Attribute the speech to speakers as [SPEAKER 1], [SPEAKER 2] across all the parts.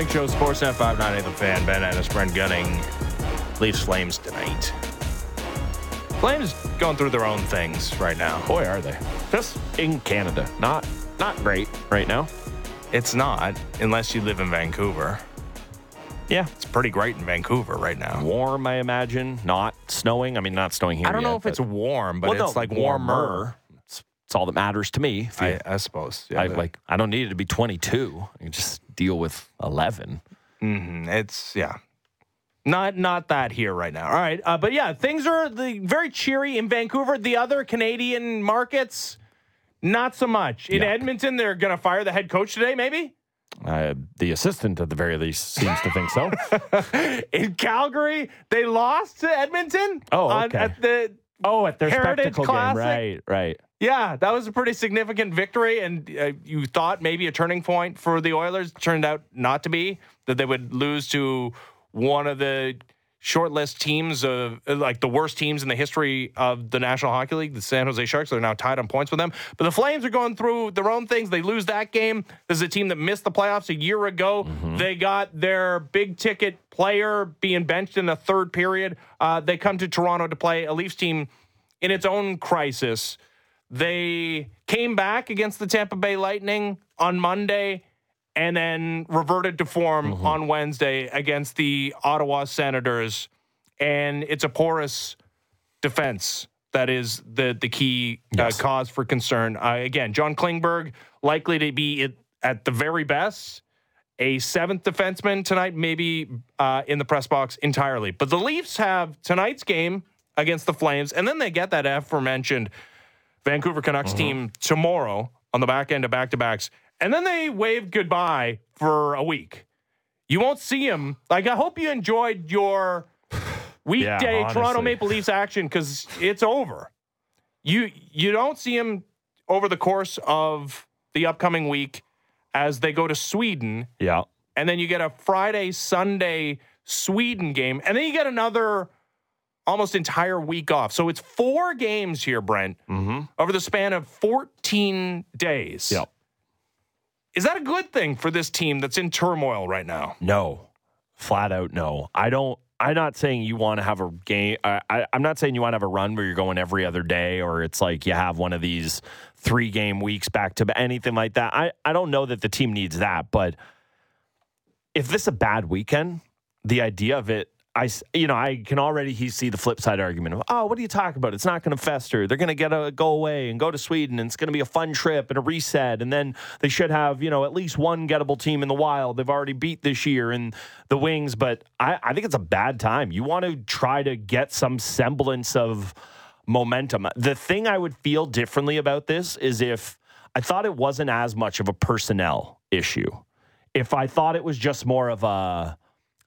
[SPEAKER 1] Morning Show, Sportsnet 598, The Fan, Ben Ennis, Brent Gunning. Leafs Flames tonight. Flames going through their own things right now.
[SPEAKER 2] Boy, are they. Just in Canada. Not not great right now.
[SPEAKER 1] It's not, unless you live in Vancouver.
[SPEAKER 2] Yeah.
[SPEAKER 1] It's pretty great in Vancouver right now.
[SPEAKER 2] Warm, I imagine. Not snowing. I mean, not snowing here.
[SPEAKER 1] I don't know
[SPEAKER 2] yet,
[SPEAKER 1] if it's warm, but
[SPEAKER 2] Well, no,
[SPEAKER 1] it's like warmer.
[SPEAKER 2] It's, it's all that matters to me. If you-
[SPEAKER 1] I, I suppose. Yeah,
[SPEAKER 2] I,
[SPEAKER 1] the-
[SPEAKER 2] like I don't need it to be 22. I can just deal with 11.
[SPEAKER 1] Mhm, It's yeah. Not not that here right now. All right, uh, but yeah, things are the, very cheery in Vancouver. The other Canadian markets, not so much. In
[SPEAKER 2] Yuck.
[SPEAKER 1] Edmonton, they're going to fire the head coach today, maybe.
[SPEAKER 2] Uh, the assistant, at the very least, seems to think so.
[SPEAKER 1] In Calgary, they lost to Edmonton.
[SPEAKER 2] Oh,
[SPEAKER 1] on-
[SPEAKER 2] okay.
[SPEAKER 1] at the
[SPEAKER 2] Oh, at their
[SPEAKER 1] Heritage
[SPEAKER 2] spectacle
[SPEAKER 1] Classic?
[SPEAKER 2] game, right? Right.
[SPEAKER 1] yeah, that was a pretty significant victory, and uh, you thought maybe a turning point for the Oilers. Turned out not to be. That they would lose to one of the shortlist teams of like the worst teams in the history of the National Hockey League, the San Jose Sharks. They're now tied on points with them. But the Flames are going through their own things. They lose that game. This is a team that missed the playoffs a year ago. They got their big ticket player being benched in the third period. Uh, they come to Toronto to play a Leafs team in its own crisis. They came back against the Tampa Bay Lightning on Monday and then reverted to form on Wednesday against the Ottawa Senators. And it's a porous defense that is the the key uh, cause for concern. Uh, again, John Klingberg likely to be at, at the very best a seventh defenseman tonight, maybe uh, in the press box entirely. But the Leafs have tonight's game against the Flames, and then they get that aforementioned Vancouver Canucks team tomorrow on the back end of back to backs, and then they wave goodbye for a week. You won't see them. Like I hope you enjoyed your weekday
[SPEAKER 2] honestly.
[SPEAKER 1] Toronto Maple Leafs action because it's over. You you don't see them over the course of the upcoming week as they go to Sweden
[SPEAKER 2] Yeah.
[SPEAKER 1] and then you get a Friday, Sunday Sweden game, and then you get another almost entire week off. So it's four games here, Brent, mm-hmm. over the span of 14 days.
[SPEAKER 2] Yep.
[SPEAKER 1] Is that a good thing for this team that's in turmoil right now?
[SPEAKER 2] No, flat out no. I don't. I'm not saying you want to have a game. I, I, I'm not saying you want to have a run where you're going every other day, or it's like you have one of these three game weeks back to anything like that. I, I don't know that the team needs that, but if this is a bad weekend, the idea of it, I you know I can already see the flip side argument of oh what are you talking about? It's not going to fester. They're going to get a go away and go to Sweden, and it's going to be a fun trip and a reset, and then they should have you know at least one gettable team in the wild. They've already beat this year in the Wings, but I, I think it's a bad time. You want to try to get some semblance of momentum. The thing I would feel differently about this is if I thought it wasn't as much of a personnel issue. If I thought it was just more of a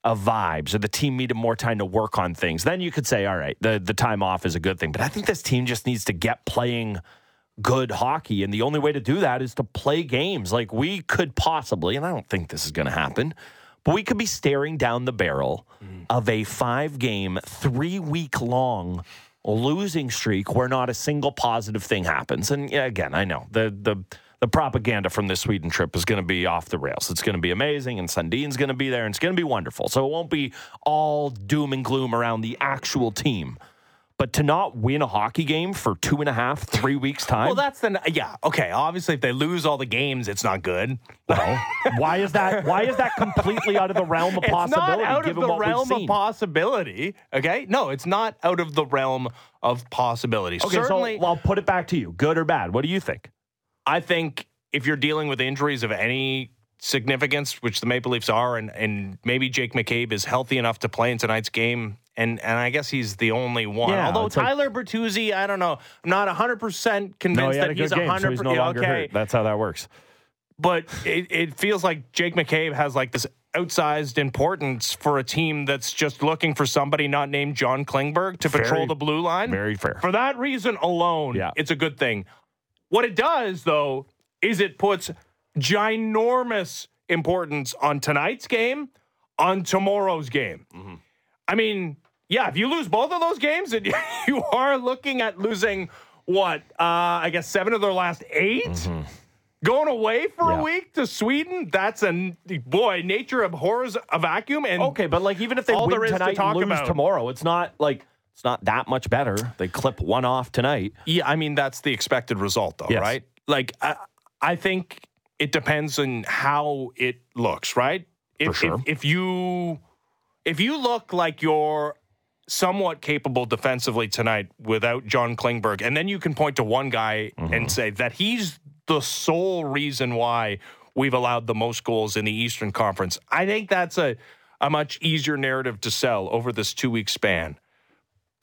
[SPEAKER 2] of vibes or the team needed more time to work on things, then you could say, all right, the, the time off is a good thing. But I think this team just needs to get playing good hockey. And the only way to do that is to play games. Like we could possibly, and I don't think this is going to happen, but we could be staring down the barrel mm. of a five game, three week long losing streak where not a single positive thing happens. And yeah, again, I know the, the, the propaganda from this Sweden trip is going to be off the rails. It's going to be amazing, and Sundin's going to be there, and it's going to be wonderful. So it won't be all doom and gloom around the actual team. But to not win a hockey game for two and a half, three weeks time.
[SPEAKER 1] Well, that's the yeah. Okay, obviously, if they lose all the games, it's not good.
[SPEAKER 2] Well, why is that? Why is that completely out of the realm of
[SPEAKER 1] It's
[SPEAKER 2] possibility?
[SPEAKER 1] not out of the realm of possibility. Okay, no, it's not out of the realm of possibility.
[SPEAKER 2] Okay,
[SPEAKER 1] Certainly,
[SPEAKER 2] so I'll put it back to you. Good or bad? What do you think?
[SPEAKER 1] I think if you're dealing with injuries of any significance, which the Maple Leafs are, and, and maybe Jake McCabe is healthy enough to play in tonight's game, and, and I guess he's the only one.
[SPEAKER 2] Yeah,
[SPEAKER 1] Although
[SPEAKER 2] it's like-
[SPEAKER 1] Tyler Bertuzzi, I don't know. I'm not 100% convinced
[SPEAKER 2] No, he
[SPEAKER 1] that he's
[SPEAKER 2] game,
[SPEAKER 1] 100%.
[SPEAKER 2] so he's no longer
[SPEAKER 1] okay,
[SPEAKER 2] hurt. That's how that works.
[SPEAKER 1] but it, it feels like Jake McCabe has like this outsized importance for a team that's just looking for somebody not named John Klingberg to
[SPEAKER 2] Very-
[SPEAKER 1] patrol the blue line.
[SPEAKER 2] Very fair.
[SPEAKER 1] For that reason alone,
[SPEAKER 2] Yeah.
[SPEAKER 1] it's a good thing. What it does, though, is it puts ginormous importance on tonight's game, on tomorrow's game.
[SPEAKER 2] Mm-hmm.
[SPEAKER 1] I mean, yeah, if you lose both of those games, then you are looking at losing what? Uh, I guess seven of their last 8
[SPEAKER 2] Mm-hmm.
[SPEAKER 1] Going away for
[SPEAKER 2] Yeah.
[SPEAKER 1] a week to Sweden, that's a boy. Nature abhors a vacuum, and
[SPEAKER 2] Okay, but like even if they
[SPEAKER 1] All
[SPEAKER 2] win
[SPEAKER 1] there is to
[SPEAKER 2] tonight
[SPEAKER 1] talk
[SPEAKER 2] and lose
[SPEAKER 1] about.
[SPEAKER 2] tomorrow, it's not like it's not that much better. They clip one off tonight.
[SPEAKER 1] Yeah, I mean that's the expected result, though,
[SPEAKER 2] Yes.
[SPEAKER 1] right? Like I, I think it depends on how it looks, right? If,
[SPEAKER 2] sure.
[SPEAKER 1] if, if you if you look like you're somewhat capable defensively tonight without John Klingberg, and then you can point to one guy
[SPEAKER 2] Mm-hmm.
[SPEAKER 1] and say that he's the sole reason why we've allowed the most goals in the Eastern Conference. I think that's a a much easier narrative to sell over this two week span.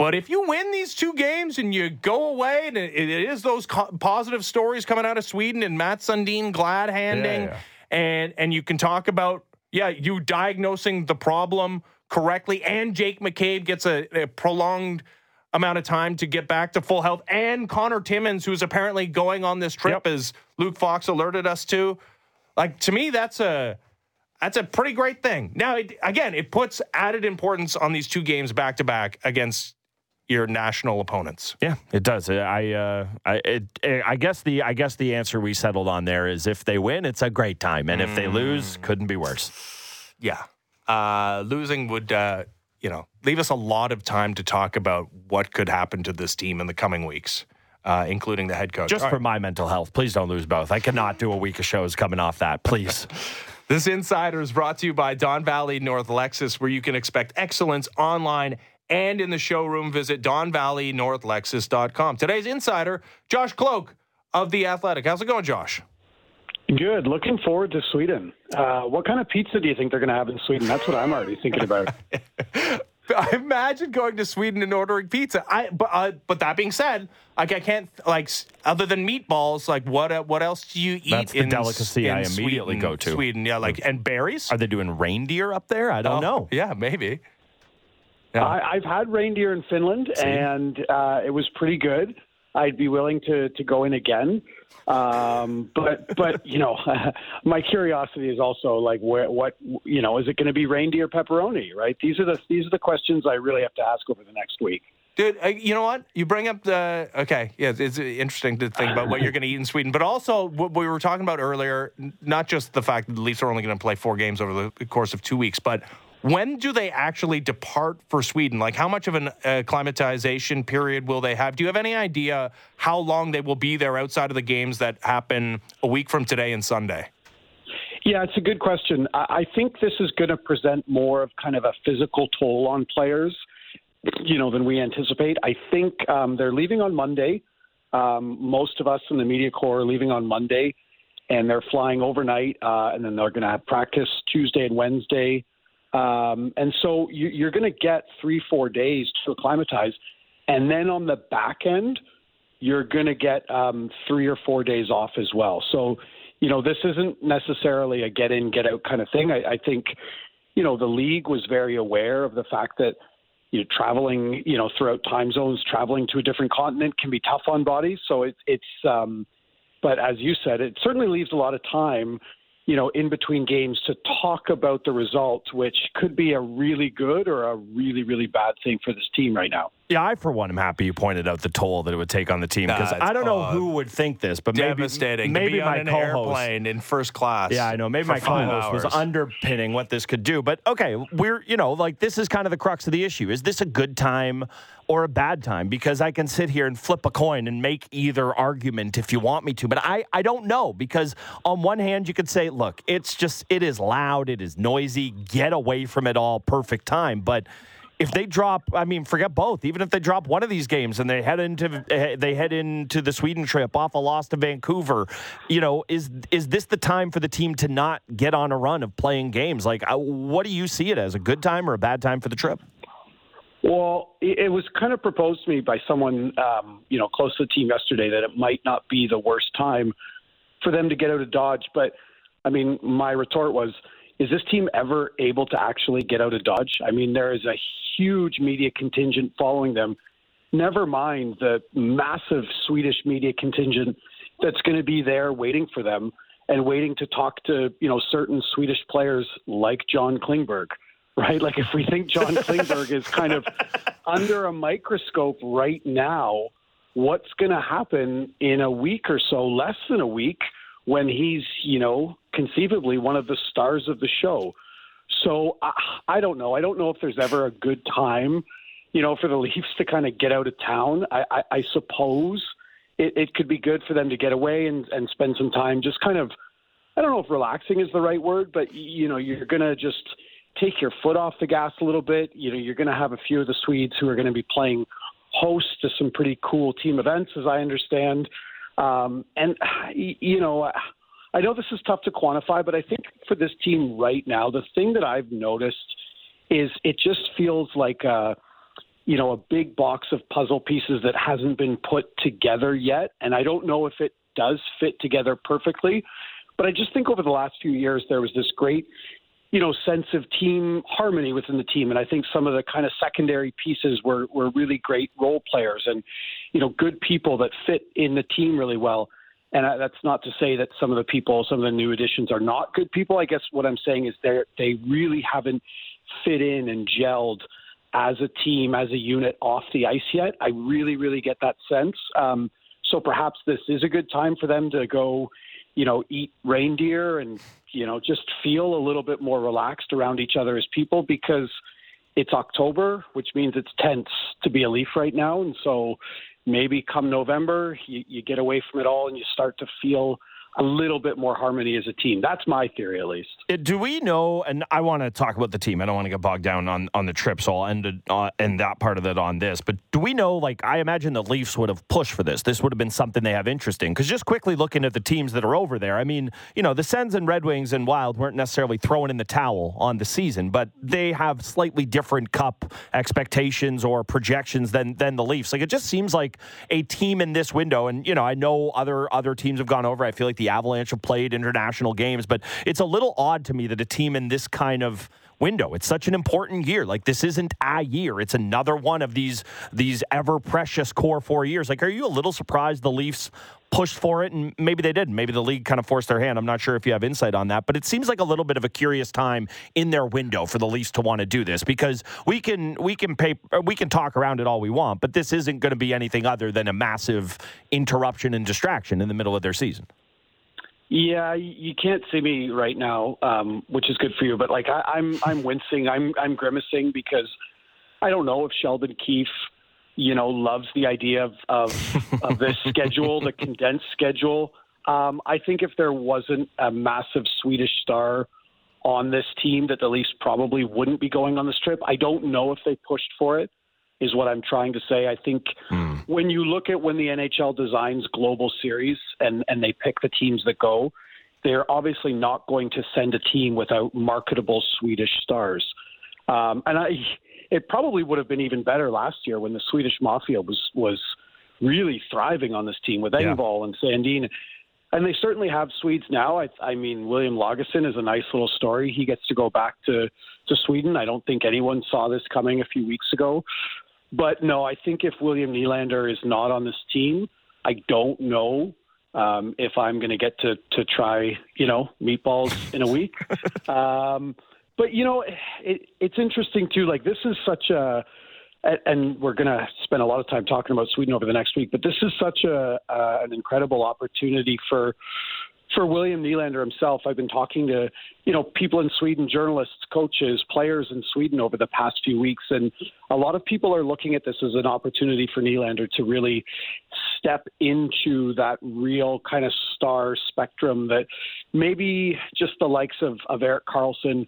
[SPEAKER 1] But if you win these two games and you go away, and it, it is those co- positive stories coming out of Sweden and Mats Sundin glad handing,
[SPEAKER 2] Yeah, yeah.
[SPEAKER 1] and and you can talk about yeah, you diagnosing the problem correctly, and Jake McCabe gets a, a prolonged amount of time to get back to full health, and Connor Timmins, who's apparently going on this trip, as Luke Fox alerted us to. Like to me, that's a that's a pretty great thing. Now, it, again, it puts added importance on these two games back to back against your national opponents.
[SPEAKER 2] Yeah, it does. I, uh, I, it, I guess the, I guess the answer we settled on there is if they win, it's a great time, and if they lose, couldn't be worse.
[SPEAKER 1] Yeah, uh, losing would uh, you know leave us a lot of time to talk about what could happen to this team in the coming weeks, uh, including the head coach.
[SPEAKER 2] Just
[SPEAKER 1] All
[SPEAKER 2] for
[SPEAKER 1] right.
[SPEAKER 2] my mental health, please don't lose both. I cannot do a week of shows coming off that. Please.
[SPEAKER 1] This insider is brought to you by Don Valley North Lexus, where you can expect excellence online and in the showroom. Visit DonValleyNorthLexus.com. Today's insider, Josh Kloke of The Athletic. How's it going, Josh?
[SPEAKER 3] Good. Looking forward to Sweden. Uh, what kind of pizza do you think they're going to have in Sweden? That's what I'm already thinking about.
[SPEAKER 1] I imagine going to Sweden and ordering pizza. I but uh, but that being said, like I can't like other than meatballs, like what uh, what else do you eat?
[SPEAKER 2] That's the
[SPEAKER 1] in,
[SPEAKER 2] delicacy
[SPEAKER 1] in
[SPEAKER 2] I immediately
[SPEAKER 1] Sweden?
[SPEAKER 2] go to.
[SPEAKER 1] Sweden, yeah, like and berries.
[SPEAKER 2] Are they doing reindeer up there? I don't
[SPEAKER 1] Oh,
[SPEAKER 2] know.
[SPEAKER 1] Yeah, maybe. Yeah.
[SPEAKER 3] I, I've had reindeer in Finland, and uh, it was pretty good. I'd be willing to to go in again. Um, but but you know, my curiosity is also like, where what you know, is it going to be reindeer pepperoni? Right? These are the these are the questions I really have to ask over the next week.
[SPEAKER 1] Dude, you know what? You bring up the okay. Yeah, it's interesting to think about what you're going to eat in Sweden, but also what we were talking about earlier. Not just the fact that the Leafs are only going to play four games over the course of two weeks, but when do they actually depart for Sweden? Like, how much of an acclimatization period will they have? Do you have any idea how long they will be there outside of the games that happen a week from today and Sunday?
[SPEAKER 3] Yeah, it's a good question. I I think this is going to present more of kind of a physical toll on players, you know, than we anticipate. I think um, they're leaving on Monday. Um, most of us in the media corps are leaving on Monday, and they're flying overnight, uh, and then they're going to have practice Tuesday and Wednesday. Um, and so you, you're going to get three, four days to acclimatize. And then on the back end, you're going to get um, three or four days off as well. So, you know, this isn't necessarily a get in, get out kind of thing. I, I think, you know, the league was very aware of the fact that, you know, traveling, you know, throughout time zones, traveling to a different continent can be tough on bodies. So it's, it's, um, but as you said, it certainly leaves a lot of time, you know, in between games to talk about the results, which could be a really good or a really, really bad thing for this team right now.
[SPEAKER 2] Yeah, I for one am happy you pointed out the toll that it would take on the team because
[SPEAKER 1] Nah,
[SPEAKER 2] I don't know
[SPEAKER 1] odd.
[SPEAKER 2] who would think this, but maybe
[SPEAKER 1] Devastating.
[SPEAKER 2] maybe
[SPEAKER 1] to be
[SPEAKER 2] my
[SPEAKER 1] on an
[SPEAKER 2] co-host.
[SPEAKER 1] airplane in first class.
[SPEAKER 2] Yeah, I know. Maybe my
[SPEAKER 1] five
[SPEAKER 2] co-host was underpinning what this could do. But okay, we're you know like this is kind of the crux of the issue. Is this a good time or a bad time? Because I can sit here and flip a coin and make either argument if you want me to, but I I don't know because on one hand you could say, look, it's just it is loud, it is noisy, get away from it all, perfect time, but. If they drop, I mean, forget both. Even if they drop one of these games and they head into eh, they head into the Sweden trip off a loss to Vancouver, you know, is is this the time for the team to not get on a run of playing games? Like, uh, what do you see it as a good time or a bad time for the trip?
[SPEAKER 3] Well, it, was kind of proposed to me by someone, um, you know, close to the team yesterday that it might not be the worst time for them to get out of Dodge. But I mean, my retort was, is this team ever able to actually get out of Dodge? I mean, there is a huge media contingent following them. Never mind the massive Swedish media contingent that's going to be there waiting for them and waiting to talk to, you know, certain Swedish players like John Klingberg, right? Like if we think John Klingberg is kind of under a microscope right now, what's going to happen in a week or so, less than a week, when he's, you know, conceivably one of the stars of the show. So I, I don't know. I don't know if there's ever a good time, you know, for the Leafs to kind of get out of town. I, I, I suppose it, it could be good for them to get away and, and spend some time just kind of, I don't know if relaxing is the right word, but, you know, you're going to just take your foot off the gas a little bit. You know, you're going to have a few of the Swedes who are going to be playing host to some pretty cool team events, as I understand. Um, and, you know, I know this is tough to quantify, but I think for this team right now, the thing that I've noticed is it just feels like a, you know, a big box of puzzle pieces that hasn't been put together yet. And I don't know if it does fit together perfectly. But I just think over the last few years, there was this great, you know, sense of team harmony within the team. And I think some of the kind of secondary pieces were, were really great role players and, you know, good people that fit in the team really well. And I, that's not to say that some of the people, some of the new additions are not good people. I guess what I'm saying is they they really haven't fit in and gelled as a team, as a unit off the ice yet. I really, really get that sense. Um, so perhaps this is a good time for them to go, you know, eat reindeer and, you know, just feel a little bit more relaxed around each other as people because it's October, which means it's tense to be a Leaf right now. And so maybe come November, you, you get away from it all and you start to feel a little bit more harmony as a team. That's my theory, at least.
[SPEAKER 2] Uh, do we know? And I want to talk about the team. I don't want to get bogged down on, on the trip, so I'll end uh, end that part of it on this. But do we know? Like, I imagine the Leafs would have pushed for this. This would have been something they have interest in. Because just quickly looking at the teams that are over there, I mean, you know, the Sens and Red Wings and Wild weren't necessarily throwing in the towel on the season, but they have slightly different cup expectations or projections than than the Leafs. Like, it just seems like a team in this window. And you know, I know other other teams have gone over. I feel like the Avalanche have played international games, but it's a little odd to me that a team in this kind of window. It's such an important year. Like this isn't a year. It's another one of these these ever precious core four years. Like, are you a little surprised the Leafs pushed for it and maybe they did. Maybe the league kind of forced their hand. I'm not sure if you have insight on that, but it seems like a little bit of a curious time in their window for the Leafs to want to do this because we can we can pay we can talk around it all we want, but this isn't going to be anything other than a massive interruption and distraction in the middle of their season.
[SPEAKER 3] Yeah, you can't see me right now, um, which is good for you. But like I, I'm, I'm wincing. I'm, I'm grimacing because I don't know if Sheldon Keefe, you know, loves the idea of of, of this schedule, the condensed schedule. Um, I think if there wasn't a massive Swedish star on this team, that the Leafs probably wouldn't be going on this trip. I don't know if they pushed for it is what I'm trying to say. I think mm. when you look at when the NHL designs global series and, and they pick the teams that go, they're obviously not going to send a team without marketable Swedish stars. Um, and I, it probably would have been even better last year when the Swedish Mafia was was really thriving on this team with Engvall yeah. and Sandin. And they certainly have Swedes now. I, I mean, William Lagesson is a nice little story. He gets to go back to, to Sweden. I don't think anyone saw this coming a few weeks ago. But no, I think if William Nylander is not on this team, I don't know um, if I'm going to get to to try, you know, meatballs in a week. um, but you know, it, it's interesting too. Like this is such a, and we're going to spend a lot of time talking about Sweden over the next week. But this is such a uh, an incredible opportunity for for William Nylander himself, I've been talking to, you know, people in Sweden, journalists, coaches, players in Sweden over the past few weeks, and a lot of people are looking at this as an opportunity for Nylander to really step into that real kind of star spectrum that maybe just the likes of, of Erik Karlsson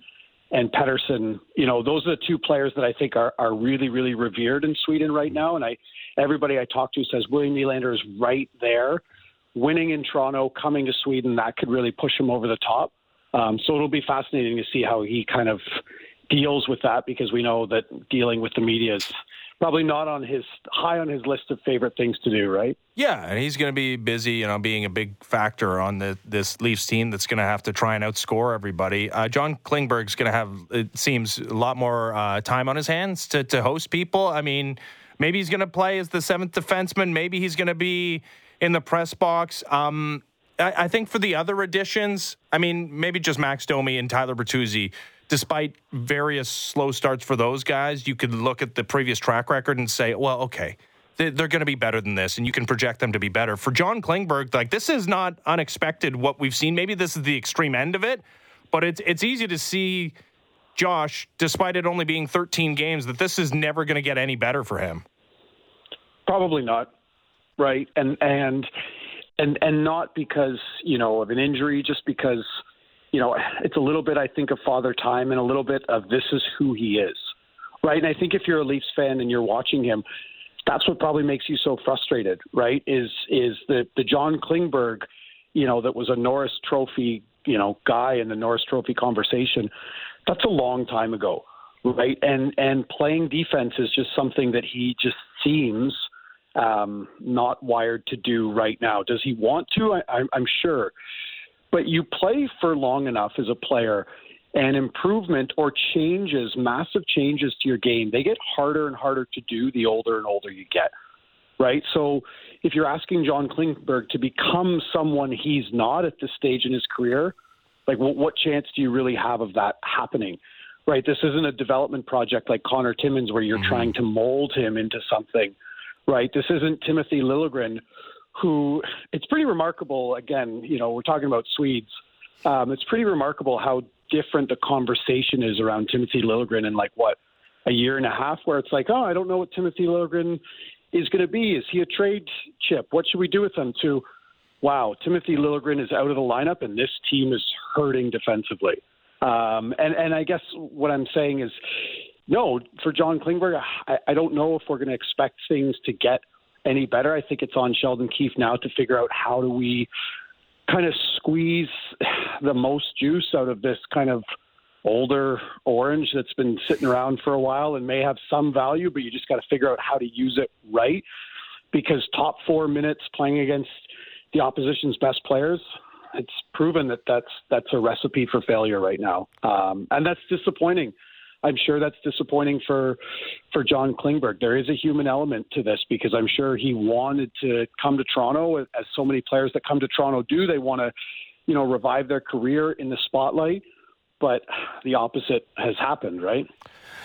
[SPEAKER 3] and Pettersson, you know, those are the two players that I think are, are really, really revered in Sweden right now. And I, everybody I talk to says William Nylander is right there winning in Toronto, coming to Sweden, that could really push him over the top. Um, so it'll be fascinating to see how he kind of deals with that because we know that dealing with the media is probably not on his high on his list of favorite things to do, right?
[SPEAKER 1] Yeah, and he's going to be busy, you know, being a big factor on the, this Leafs team that's going to have to try and outscore everybody. Uh, John Klingberg's going to have, it seems, a lot more uh, time on his hands to, to host people. I mean, maybe he's going to play as the seventh defenseman. Maybe he's going to be in the press box. Um, I, I, think for the other additions, I mean, maybe just Max Domi and Tyler Bertuzzi. Despite various slow starts for those guys, you could look at the previous track record and say, well, okay, they're going to be better than this, and you can project them to be better. For John Klingberg, like this is not unexpected. What we've seen, maybe this is the extreme end of it, but it's it's easy to see, Josh, despite it only being 13 games, that this is never going to get any better for him.
[SPEAKER 3] Probably not, right? And and and and not because you know of an injury, just because you know it's a little bit, I think, of father time and a little bit of this is who he is, right? And I think if you're a Leafs fan and you're watching him that's what probably makes you so frustrated, right? Is is the the John Klingberg, you know, that was a Norris Trophy, you know, guy in the Norris Trophy conversation. That's a long time ago, right? And and playing defense is just something that he just seems um, not wired to do right now. Does he want to? I, I'm sure, but you play for long enough as a player and improvement or changes, massive changes to your game, they get harder and harder to do the older and older you get. Right? So if you're asking John Klingberg to become someone he's not at this stage in his career, like what, what chance do you really have of that happening? Right? This isn't a development project like Connor Timmins where you're mm-hmm. trying to mold him into something. Right? This isn't Timothy Liljegren who it's pretty remarkable again, you know, we're talking about Swedes. Um, it's pretty remarkable how different the conversation is around Timothy Liljegren in like what a year and a half, where it's like, oh, I don't know what Timothy Liljegren is going to be. Is he a trade chip? What should we do with him? To wow, Timothy Liljegren is out of the lineup, and this team is hurting defensively. Um, and and I guess what I'm saying is, no, for John Klingberg, I, I don't know if we're going to expect things to get any better. I think it's on Sheldon Keefe now to figure out how do we kind of squeeze the most juice out of this kind of older orange that's been sitting around for a while and may have some value, but you just got to figure out how to use it right. Because top four minutes playing against the opposition's best players, it's proven that that's that's a recipe for failure right now, um, and that's disappointing. I'm sure that's disappointing for for John Klingberg. There is a human element to this because I'm sure he wanted to come to Toronto, as so many players that come to Toronto do. They want to, you know, revive their career in the spotlight, but the opposite has happened, right?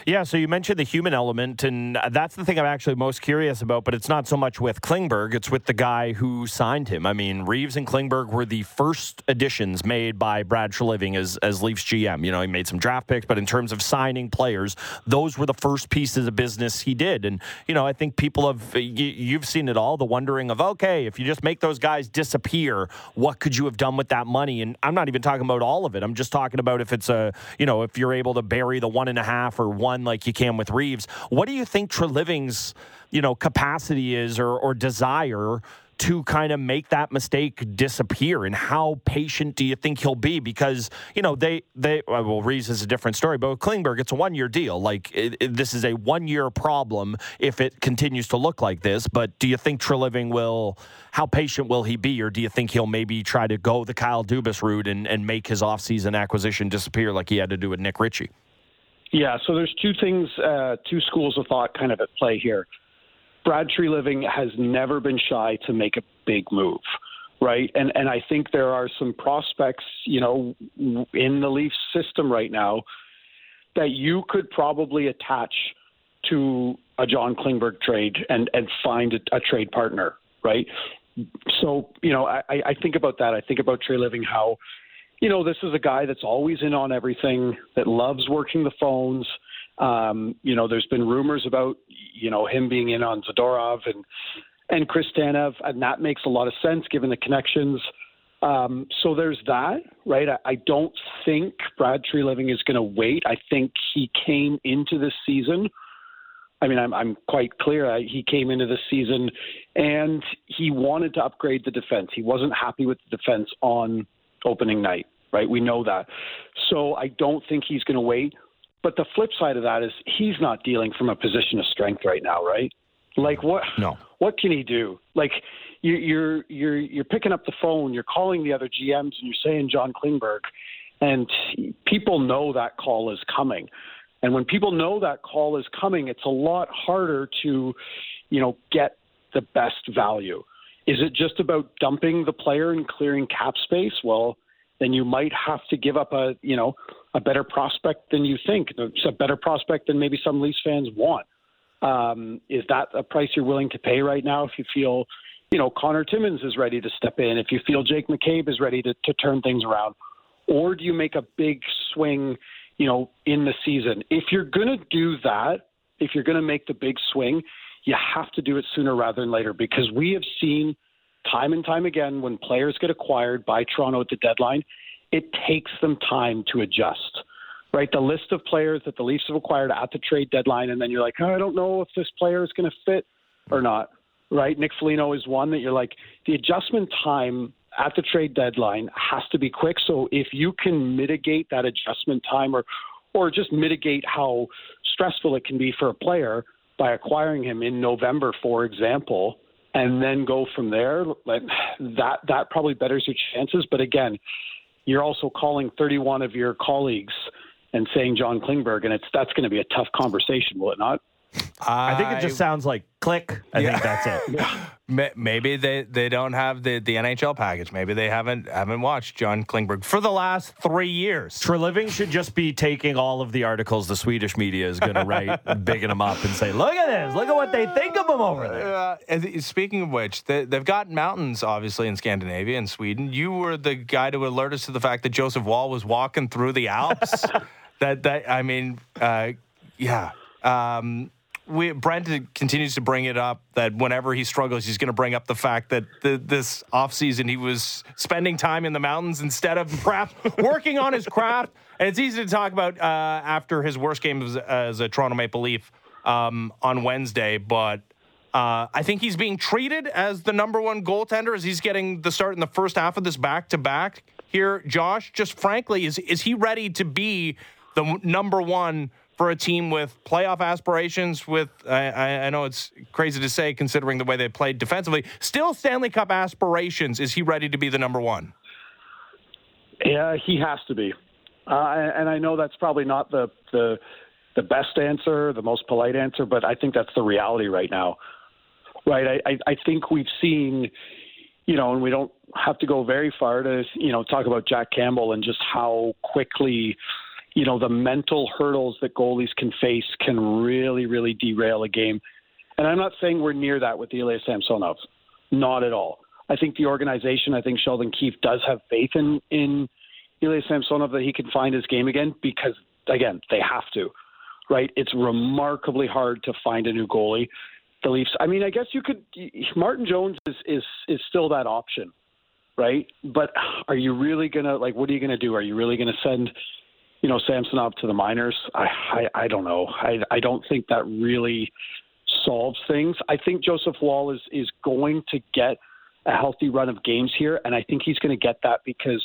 [SPEAKER 2] Yeah, so you mentioned the human element, and that's the thing I'm actually most curious about, but it's not so much with Klingberg, it's with the guy who signed him. I mean, Reaves and Klingberg were the first additions made by Brad Treliving as, as Leafs GM. You know, he made some draft picks, but in terms of signing players, those were the first pieces of business he did. And, you know, I think people have, you, have seen it all the wondering of, okay, if you just make those guys disappear, what could you have done with that money? And I'm not even talking about all of it. I'm just talking about if it's a, you know, if you're able to bury the one and a half or one like you can with Reaves. What do you think Treliving's, you know, capacity is or, or desire to kind of make that mistake disappear? And how patient do you think he'll be? Because you know they they well Reaves is a different story but with Klingberg it's a one year deal. Like it, it, this is a one year problem if it continues to look like this. But do you think Treliving will how patient will he be? Or do you think he'll maybe try to go the Kyle Dubas route and, and make his offseason acquisition disappear like he had to do with Nick Ritchie?
[SPEAKER 3] Yeah, so there's two things, uh, two schools of thought kind of at play here. Brad Treliving has never been shy to make a big move, right? And and I think there are some prospects, you know, in the Leafs system right now that you could probably attach to a John Klingberg trade and and find a, a trade partner, right? So you know, I, I think about that. I think about Treliving how you know, this is a guy that's always in on everything, that loves working the phones. Um, you know, there's been rumors about, you know, him being in on Zadorov and and Chris Tanev, and that makes a lot of sense given the connections. Um, so there's that, right? I, I don't think Brad Treliving is going to wait. I think he came into this season. I mean, I'm, I'm quite clear. He came into this season and he wanted to upgrade the defense. He wasn't happy with the defense on opening night, right? We know that. So I don't think he's going to wait. But the flip side of that is he's not dealing from a position of strength right now, right? Like what?
[SPEAKER 2] No.
[SPEAKER 3] What can he do? Like you, you're you're you're picking up the phone, you're calling the other GMs, and you're saying John Klingberg, and people know that call is coming. And when people know that call is coming, it's a lot harder to, you know, get the best value. Is it just about dumping the player and clearing cap space? Well, then you might have to give up a you know a better prospect than you think. It's a better prospect than maybe some Leafs fans want. Um, is that a price you're willing to pay right now if you feel, you know, Connor Timmins is ready to step in, if you feel Jake McCabe is ready to, to turn things around? Or do you make a big swing, you know, in the season? If you're going to do that, if you're going to make the big swing, you have to do it sooner rather than later because we have seen time and time again when players get acquired by Toronto at the deadline, it takes them time to adjust right? The list of players that the Leafs have acquired at the trade deadline, and then you're like, oh, I don't know if this player is going to fit or not, right? Nick Foligno is one that you're like, the adjustment time at the trade deadline has to be quick. So if you can mitigate that adjustment time or or just mitigate how stressful it can be for a player by acquiring him in November, for example, and then go from there, like that that probably betters your chances. But again, you're also calling 31 of your colleagues and saying John Klingberg, and it's that's going to be a tough conversation, will it not?
[SPEAKER 2] I, I think it just sounds like click. I yeah. think that's it.
[SPEAKER 1] yeah. Maybe they, they don't have the, the NHL package. Maybe they haven't haven't watched John Klingberg for the last three years.
[SPEAKER 2] Treliving should just be taking all of the articles the Swedish media is going to write, bigging them up, and say, "Look at this! Look at what they think of him over there."
[SPEAKER 1] Uh, speaking of which, they, have got mountains obviously in Scandinavia and Sweden. You were the guy to alert us to the fact that Joseph Woll was walking through the Alps. that that I mean, uh, yeah. Um, we, Brent continues to bring it up that whenever he struggles, he's going to bring up the fact that the, this offseason he was spending time in the mountains instead of perhaps working on his craft. And it's easy to talk about uh, after his worst game as, as a Toronto Maple Leaf um, on Wednesday, but uh, I think he's being treated as the number one goaltender as he's getting the start in the first half of this back to back here. Josh, just frankly, is is he ready to be the number one? For a team with playoff aspirations. With I, I, know it's crazy to say considering the way they played defensively, still Stanley Cup aspirations. Is he ready to be the number one?
[SPEAKER 3] Yeah, he has to be. Uh, and I know that's probably not the the the best answer, the most polite answer, but I think that's the reality right now. Right? I, I, I think we've seen, you know, and we don't have to go very far to, you know, talk about Jack Campbell and just how quickly you know, the mental hurdles that goalies can face can really, really derail a game. And I'm not saying we're near that with Ilya Samsonov. Not at all. I think the organization, I think Sheldon Keefe does have faith in, in Ilya Samsonov that he can find his game again because, again, they have to, right? It's remarkably hard to find a new goalie. The Leafs, I mean, I guess you could, Martin Jones is, is, is still that option, right? But are you really going to, like, what are you going to do? Are you really going to send you know, Samsonov to the minors. I, I, I don't know. I, I don't think that really solves things. I think Joseph Woll is is going to get a healthy run of games here, and I think he's going to get that because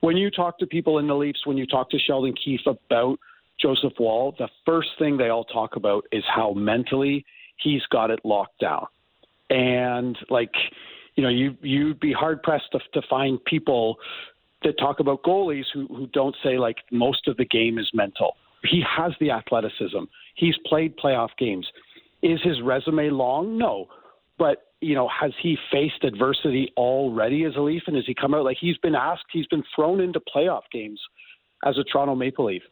[SPEAKER 3] when you talk to people in the Leafs, when you talk to Sheldon Keefe about Joseph Woll, the first thing they all talk about is how mentally he's got it locked down, and like you know, you you'd be hard pressed to, to find people that talk about goalies who, who don't say like most of the game is mental. He has the athleticism. He's played playoff games. Is his resume long? No. But, you know, has he faced adversity already as a Leaf? And has he come out like he's been asked, he's been thrown into playoff games as a Toronto Maple Leaf?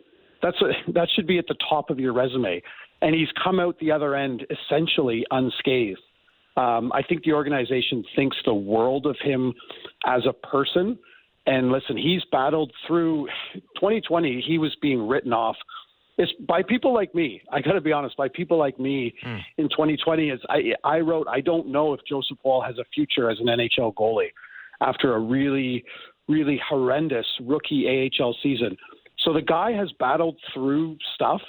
[SPEAKER 3] That's a, that should be at the top of your resume. And he's come out the other end essentially unscathed. Um, I think the organization thinks the world of him as a person and listen, he's battled through 2020. He was being written off. It's by people like me. I got to be honest. By people like me mm. in 2020, is I I wrote. I don't know if Joseph Woll has a future as an NHL goalie after a really really horrendous rookie AHL season. So the guy has battled through stuff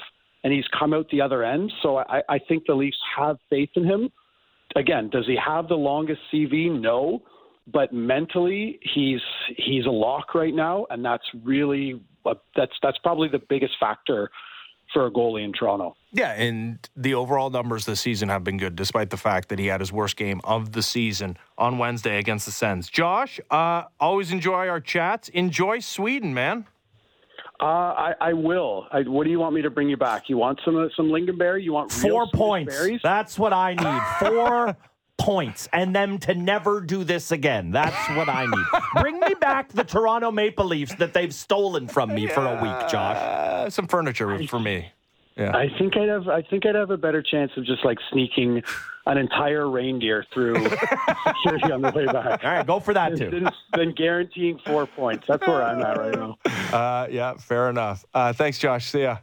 [SPEAKER 3] and he's come out the other end. So I, I think the Leafs have faith in him. Again, does he have the longest CV? No but mentally he's he's a lock right now, and that's really that's that's probably the biggest factor for a goalie in Toronto.
[SPEAKER 1] Yeah, and the overall numbers this season have been good, despite the fact that he had his worst game of the season on Wednesday against the Sens. Josh, uh, always enjoy our chats. Enjoy Sweden, man.
[SPEAKER 3] Uh, I, I, will. I, what do you want me to bring you back? You want some some lingonberry? You want
[SPEAKER 2] four points? Berries? That's what I need. Four points and them to never do this again. That's what I need. Bring me back the Toronto Maple Leafs that they've stolen from me for a week, Josh.
[SPEAKER 1] Uh, some furniture for me. Yeah.
[SPEAKER 3] I think I'd have. I think I'd have a better chance of just like sneaking an entire reindeer through security on the way back.
[SPEAKER 2] All right, go for that too.
[SPEAKER 3] Than, than guaranteeing four points. That's where I'm at right now.
[SPEAKER 1] Uh, yeah, fair enough. Uh, thanks, Josh. See ya.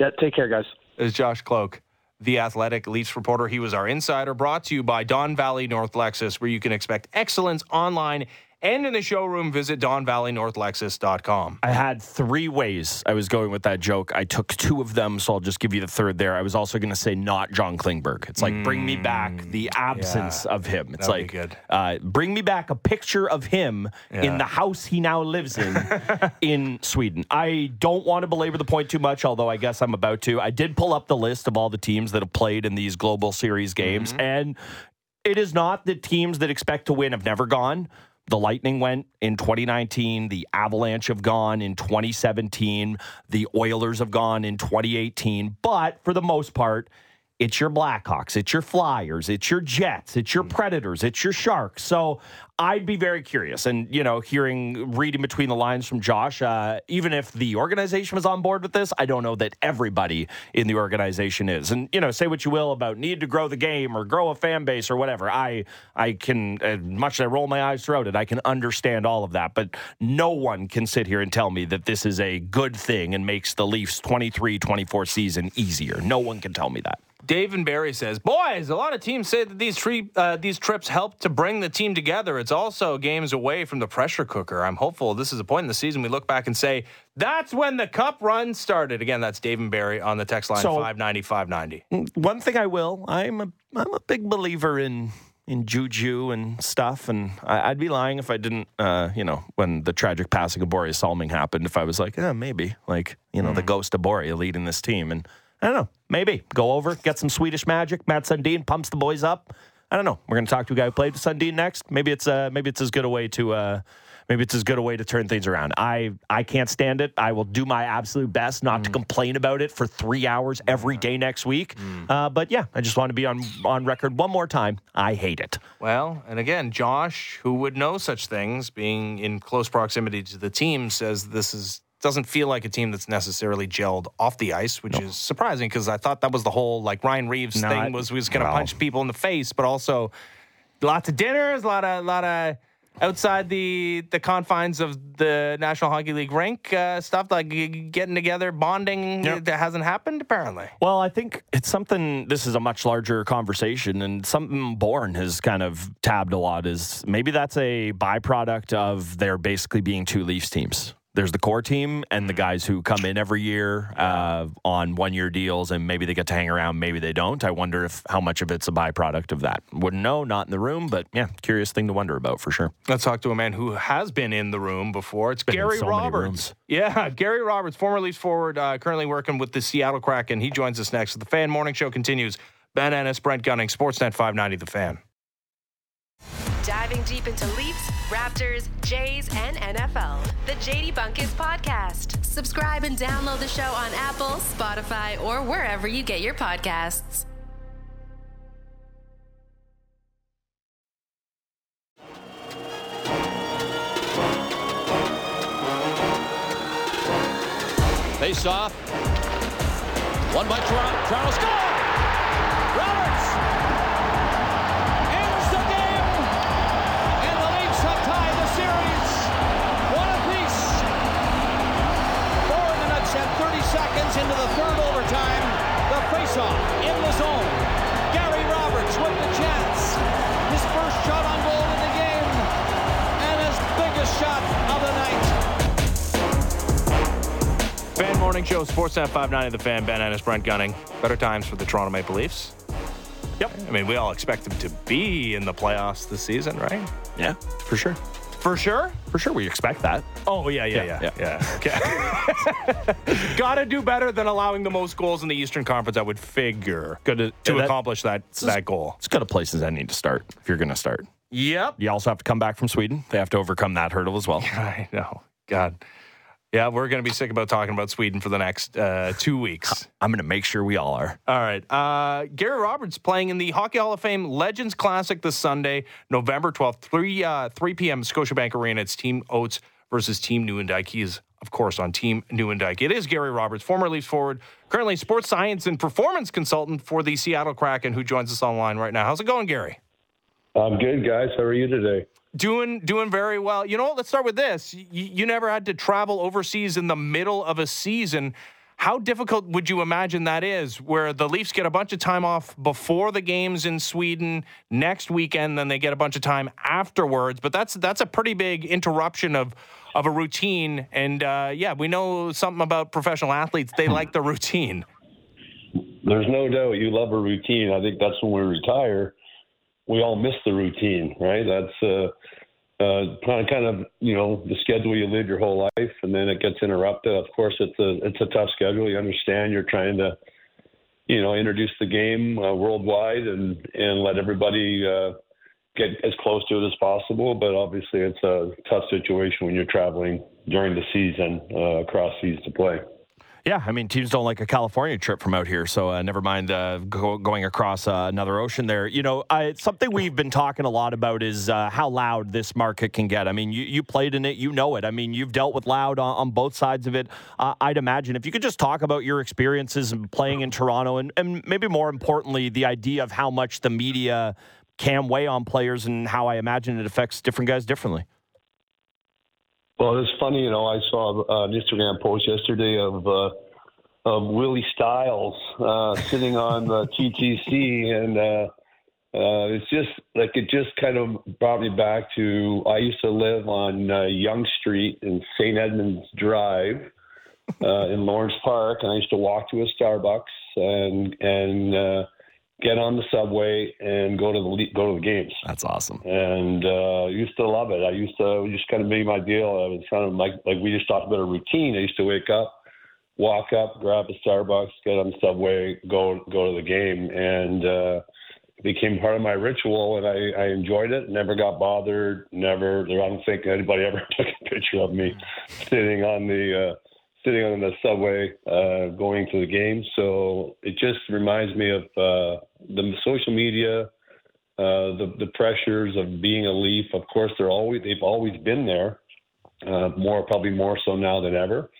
[SPEAKER 3] Yeah, take care, guys.
[SPEAKER 1] Is Josh Kloke, the athletic Leafs reporter. He was our insider, brought to you by Don Valley North Lexus, where you can expect excellence online and in the showroom. Visit DonValleyNorthLexus.com.
[SPEAKER 2] I had three ways I was going with that joke. I took two of them, so I'll just give you the third there. I was also going to say not John Klingberg. It's like bring me back the absence
[SPEAKER 1] yeah.
[SPEAKER 2] of him. It's like. Uh, bring me back a picture of him
[SPEAKER 1] Yeah.
[SPEAKER 2] in the house he now lives in in Sweden. I don't want to belabor the point too much, although I guess I'm about to. I did pull up the list of all the teams that have played in these global series games, and it is not that teams that expect to win have never gone. The Lightning went in 2019. The Avalanche have gone in 2017. The Oilers have gone in 2018. But for the most part, it's your Blackhawks, it's your Flyers, it's your Jets, it's your hmm. Predators, it's your Sharks. So I'd be very curious. And, you know, hearing, reading between the lines from Josh, uh, even if the organization was on board with this, I don't know that everybody in the organization is. And, you know, say what you will about need to grow the game or grow a fan base or whatever. I, I can, as much as I roll my eyes throughout it, I can understand all of that. But no one can sit here and tell me that this is a good thing and makes the Leafs 23 24 season easier. No one can tell me that.
[SPEAKER 1] Dave and Barry says, "Boys, a lot of teams say that these tri- uh, these trips help to bring the team together. It's also games away from the pressure cooker. I'm hopeful this is a point in the season we look back and say that's when the cup run started. Again, that's Dave and Barry on the text line
[SPEAKER 2] So-
[SPEAKER 1] 590 590.
[SPEAKER 2] one thing I will, I'm a I'm a big believer in in juju and stuff, and I, I'd be lying if I didn't, uh, you know, when the tragic passing of Borje Salming happened, if I was like, yeah, maybe, like, you know, the ghost of Borje leading this team, and I don't know, maybe go over, get some Swedish magic. Mats Sundin pumps the boys up. I don't know. We're gonna talk to a guy who played with Sundin next. Maybe it's uh, maybe it's as good a way to. Uh, Maybe it's as good a way to turn things around. I I can't stand it. I will do my absolute best not to complain about it for three hours every day next week. Uh, but yeah, I just want to be on on record one more time. I hate it.
[SPEAKER 1] Well, and again, Josh, who would know such things, being in close proximity to the team, says this is doesn't feel like a team that's necessarily gelled off the ice, which is surprising because I thought that was the whole like Ryan Reaves
[SPEAKER 2] No,
[SPEAKER 1] thing was was going to
[SPEAKER 2] well.
[SPEAKER 1] punch people in the face, but also lots of dinners, a lot of a lot of outside the the confines of the National Hockey League rink uh, stuff like getting together, bonding
[SPEAKER 2] Yep.
[SPEAKER 1] that hasn't happened apparently.
[SPEAKER 2] Well, I think it's something. This is a much larger conversation, and something Bourne has kind of tabbed a lot. Is maybe that's a byproduct of there basically being two Leafs teams. There's the core team and the guys who come in every year uh, on one year deals, and maybe they get to hang around, maybe they don't. I wonder if how much of it's a byproduct of that. Wouldn't know, not in the room, but yeah, curious thing to wonder about for sure.
[SPEAKER 1] Let's talk to a man who has been in the room before. It's
[SPEAKER 2] Been
[SPEAKER 1] Gary
[SPEAKER 2] so
[SPEAKER 1] Roberts. Yeah, Gary Roberts, former Leafs forward, uh, currently working with the Seattle Kraken. He joins us next. The Fan Morning Show continues. Ben Ennis, Brent Gunning, Sportsnet 590, The Fan.
[SPEAKER 4] Diving deep into Leafs, Raptors, Jays, and NFL. The JD Bunkis Podcast. Subscribe and download the show on Apple, Spotify, or wherever you get your podcasts.
[SPEAKER 5] Face off. One by Toronto. Toronto score! Seconds into the third overtime. The face-off in the zone. Gary Roberts with the chance. His first shot on goal in the game, and his biggest shot of the night.
[SPEAKER 1] Fan Morning Show, Sportsnet 590, The Fan, Ben Ennis, Brent Gunning. Better times for the Toronto Maple Leafs.
[SPEAKER 2] Yep.
[SPEAKER 1] I mean, we all expect them to be in the playoffs this season, right?
[SPEAKER 2] Yeah, for sure.
[SPEAKER 1] For sure.
[SPEAKER 2] For sure, we expect that.
[SPEAKER 1] Oh yeah, yeah, yeah,
[SPEAKER 2] Yeah,
[SPEAKER 1] yeah. Okay. Got to do better than allowing the most goals in the Eastern Conference. I would figure
[SPEAKER 2] Good to,
[SPEAKER 1] to
[SPEAKER 2] that-
[SPEAKER 1] accomplish that that goal.
[SPEAKER 2] It's good a places I need to start if you're going to start.
[SPEAKER 1] Yep.
[SPEAKER 2] You also have to come back from Sweden. They have to overcome that hurdle as well.
[SPEAKER 1] I know. God. Yeah, we're going to be sick about talking about Sweden for the next uh, two weeks.
[SPEAKER 2] I'm going to make sure we all are.
[SPEAKER 1] All right. Uh, Gary Roberts playing in the Hockey Hall of Fame Legends Classic this Sunday, November 12th, 3, uh, 3 p.m. Scotiabank Arena. It's Team Oates versus Team Nieuwendyk. He is of course, on Team Nieuwendyk. It is Gary Roberts, former Leafs forward, currently sports science and performance consultant for the Seattle Kraken, who joins us online right now. How's it going, Gary?
[SPEAKER 6] I'm good, guys. How are you today?
[SPEAKER 1] Doing doing very well. You know? Let's start with this. You, you never had to travel overseas in the middle of a season. How difficult would you imagine that is, where the Leafs get a bunch of time off before the games in Sweden next weekend, then they get a bunch of time afterwards? But that's that's a pretty big interruption of of a routine. And uh, yeah, we know something about professional athletes; they like the routine.
[SPEAKER 6] There's no doubt you love a routine. I think that's when we retire we all miss the routine, right? That's uh, uh, kind of you know the schedule you live your whole life, and then it gets interrupted. Of course, it's a it's a tough schedule. You understand you're trying to you know introduce the game uh, worldwide and and let everybody uh, get as close to it as possible. But obviously, it's a tough situation when you're traveling during the season uh, across seas to play.
[SPEAKER 2] Yeah, I mean, teams don't like a California trip from out here, so uh, never mind uh, go, going across uh, another ocean there. You know, something we've been talking a lot about is uh, how loud this market can get. I mean, you, you played in it, you know it. I mean, you've dealt with loud on, on both sides of it. Uh, I'd imagine if you could just talk about your experiences in playing in Toronto, and, and maybe more importantly, the idea of how much the media can weigh on players and how I imagine it affects different guys differently.
[SPEAKER 6] Well, it's funny, you know. I saw uh, an Instagram post yesterday of uh, of Willie Styles uh, sitting on the TTC, and uh, uh, it's just like it just kind of brought me back to I used to live on uh, Yonge Street in St. Edmunds Drive uh, in Lawrence Park, and I used to walk to a Starbucks and and uh, get on the subway and go to the go to the games.
[SPEAKER 2] That's awesome.
[SPEAKER 6] And uh, I used to love it. I used to just kind of made my deal. I was kind of like like we just talked about a routine. I used to wake up, walk up, grab a Starbucks, get on the subway, go go to the game, and uh, it became part of my ritual. And I, I enjoyed it. Never got bothered. Never. I don't think anybody ever took a picture of me sitting on the. Uh, sitting on the subway uh, going to the game. So it just reminds me of uh, the social media, uh, the the pressures of being a Leaf. Of course, they're always they've always been there. Uh, more probably more so now than ever.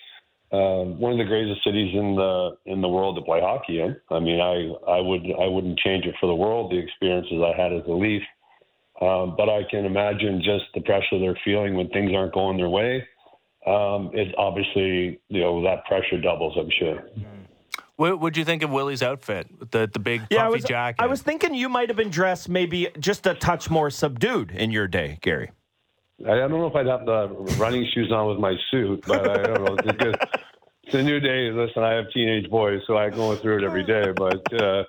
[SPEAKER 6] Uh, one of the greatest cities in the in the world to play hockey in. I mean, I I would I wouldn't change it for the world. The experiences I had as a Leaf, um, but I can imagine just the pressure they're feeling when things aren't going their way um, it obviously you know that pressure doubles. I'm sure.
[SPEAKER 1] What would you think of Willie's outfit? The the big puffy
[SPEAKER 2] yeah, I was,
[SPEAKER 1] jacket.
[SPEAKER 2] I was thinking you might have been dressed maybe just a touch more subdued in your day, Gary.
[SPEAKER 6] I don't know if I'd have the running shoes on with my suit, but I don't know. It's, it's a new day. Listen, I have teenage boys, so I go through it every day. But uh,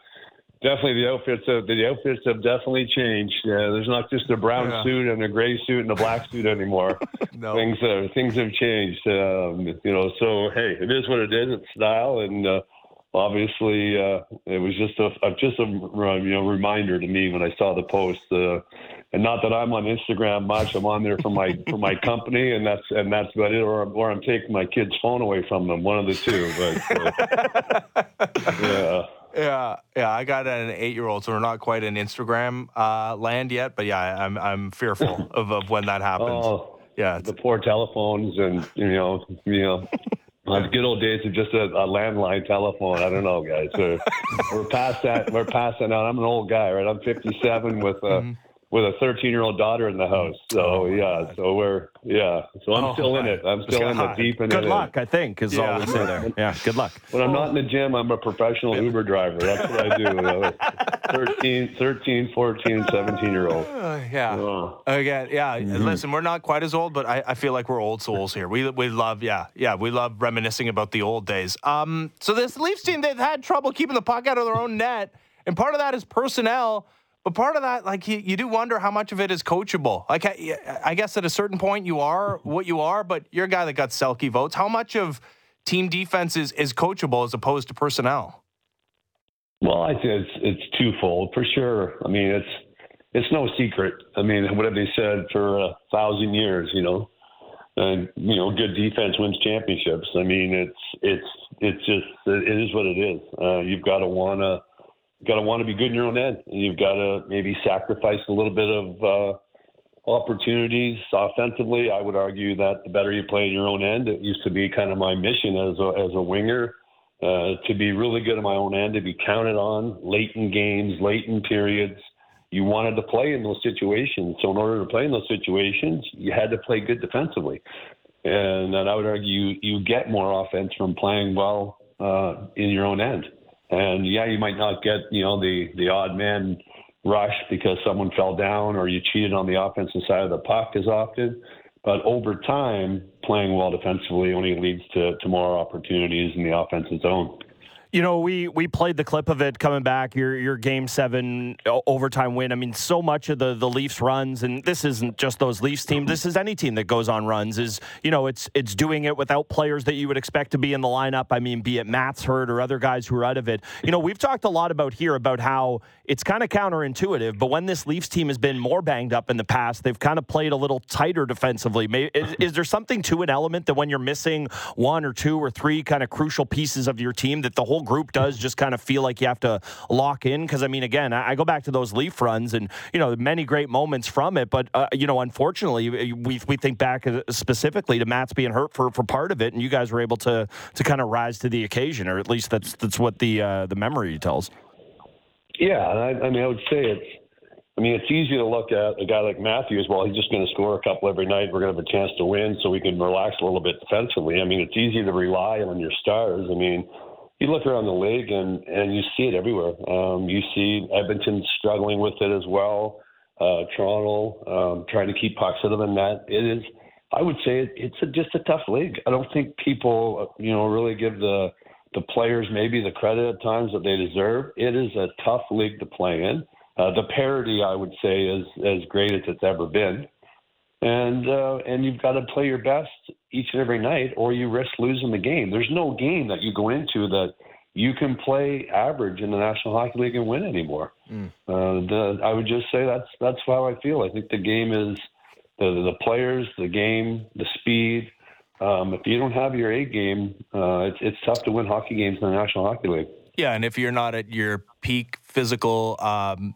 [SPEAKER 6] definitely the outfits have the outfits have definitely changed. Yeah, there's not just a brown yeah. suit and a gray suit and a black suit anymore. no. Things uh, things have changed. Um, you know, so hey, it is what it is. It's style, and uh, obviously uh, it was just a, just a you know reminder to me when I saw the post. Uh, and not that I'm on Instagram much. I'm on there for my for my company, and that's and that's about it. Or or I'm taking my kid's phone away from them. One of the two. But uh,
[SPEAKER 1] yeah. Yeah, yeah. I got an eight-year-old, so we're not quite in Instagram uh, land yet. But yeah, I'm I'm fearful of, of when that happens. Oh, yeah,
[SPEAKER 6] the poor telephones, and you know, you know. the good old days of just a, a landline telephone. I don't know, guys. We're, we're past that. We're past that now. I'm an old guy, right? I'm 57 with a mm-hmm with a 13 year old daughter in the house. So oh, yeah, so we're yeah. So I'm oh, still in it. I'm still in the deep in
[SPEAKER 2] Good luck, I think, is yeah. all we say there. Yeah, good luck.
[SPEAKER 6] When I'm not in the gym, I'm a professional Uber driver. That's what I do. 13, 13, 14, 17 year old. Uh,
[SPEAKER 1] yeah. Oh. Again, yeah. Mm-hmm. Listen, we're not quite as old, but I, I feel like we're old souls here. We we love yeah yeah we love reminiscing about the old days. Um, so this Leafs team they've had trouble keeping the puck out of their own net, and part of that is personnel. But part of that, like you, you do wonder how much of it is coachable. Like I, I, guess at a certain point you are what you are, but you're a guy that got Selke votes. How much of team defense is, is coachable as opposed to personnel?
[SPEAKER 6] Well, I think it's it's twofold for sure. I mean, it's it's no secret. I mean, what have they said for a thousand years? You know, and you know, good defense wins championships. I mean, it's it's it's just it is what it is. Uh, you've got to wanna got to want to be good in your own end. And you've got to maybe sacrifice a little bit of uh, opportunities offensively. I would argue that the better you play in your own end, it used to be kind of my mission as a, as a winger uh, to be really good in my own end, to be counted on late in games, late in periods. You wanted to play in those situations. So in order to play in those situations, you had to play good defensively. And, and I would argue you, you get more offense from playing well uh, in your own end. And yeah, you might not get you know the the odd man rush because someone fell down or you cheated on the offensive side of the puck as often. But over time, playing well defensively only leads to, to more opportunities in the offensive zone.
[SPEAKER 2] You know, we we played the clip of it coming back. Your your game seven overtime win. I mean, so much of the the Leafs runs, and this isn't just those Leafs team. This is any team that goes on runs. Is you know, it's it's doing it without players that you would expect to be in the lineup. I mean, be it Mats hurt or other guys who are out of it. You know, we've talked a lot about here about how it's kind of counterintuitive, but when this Leafs team has been more banged up in the past, they've kind of played a little tighter defensively. Is, is there something to an element that when you're missing one or two or three kind of crucial pieces of your team that the whole group does just kind of feel like you have to lock in. Because I mean, again, I, go back to those Leaf runs and you know many great moments from it, but uh, you know, unfortunately, we we think back uh, specifically to Mats being hurt for for part of it, and you guys were able to to kind of rise to the occasion, or at least that's that's what the uh, the memory tells.
[SPEAKER 6] Yeah, I, I mean, I would say it's. I mean, it's easy to look at a guy like Matthews. Well, he's just going to score a couple every night. We're going to have a chance to win, so we can relax a little bit defensively. I mean, it's easy to rely on your stars. I mean, you look around the league and and you see it everywhere. Um, you see Edmonton struggling with it as well. Uh, Toronto um, trying to keep pucks out of the net. It is, I would say, it, it's a, just a tough league. I don't think people, you know, really give the the players maybe the credit at times that they deserve. It is a tough league to play in. Uh, the parity, I would say, is as great as it's ever been and uh, and you've got to play your best each and every night, or you risk losing the game. There's no game that you go into that you can play average in the National Hockey League and win anymore. Mm. Uh, the, I would just say that's that's how I feel. I think the game is the the players, the game, the speed. Um, if you don't have your A game, uh, it's it's tough to win hockey games in the National Hockey League.
[SPEAKER 1] Yeah, and if you're not at your peak physical um,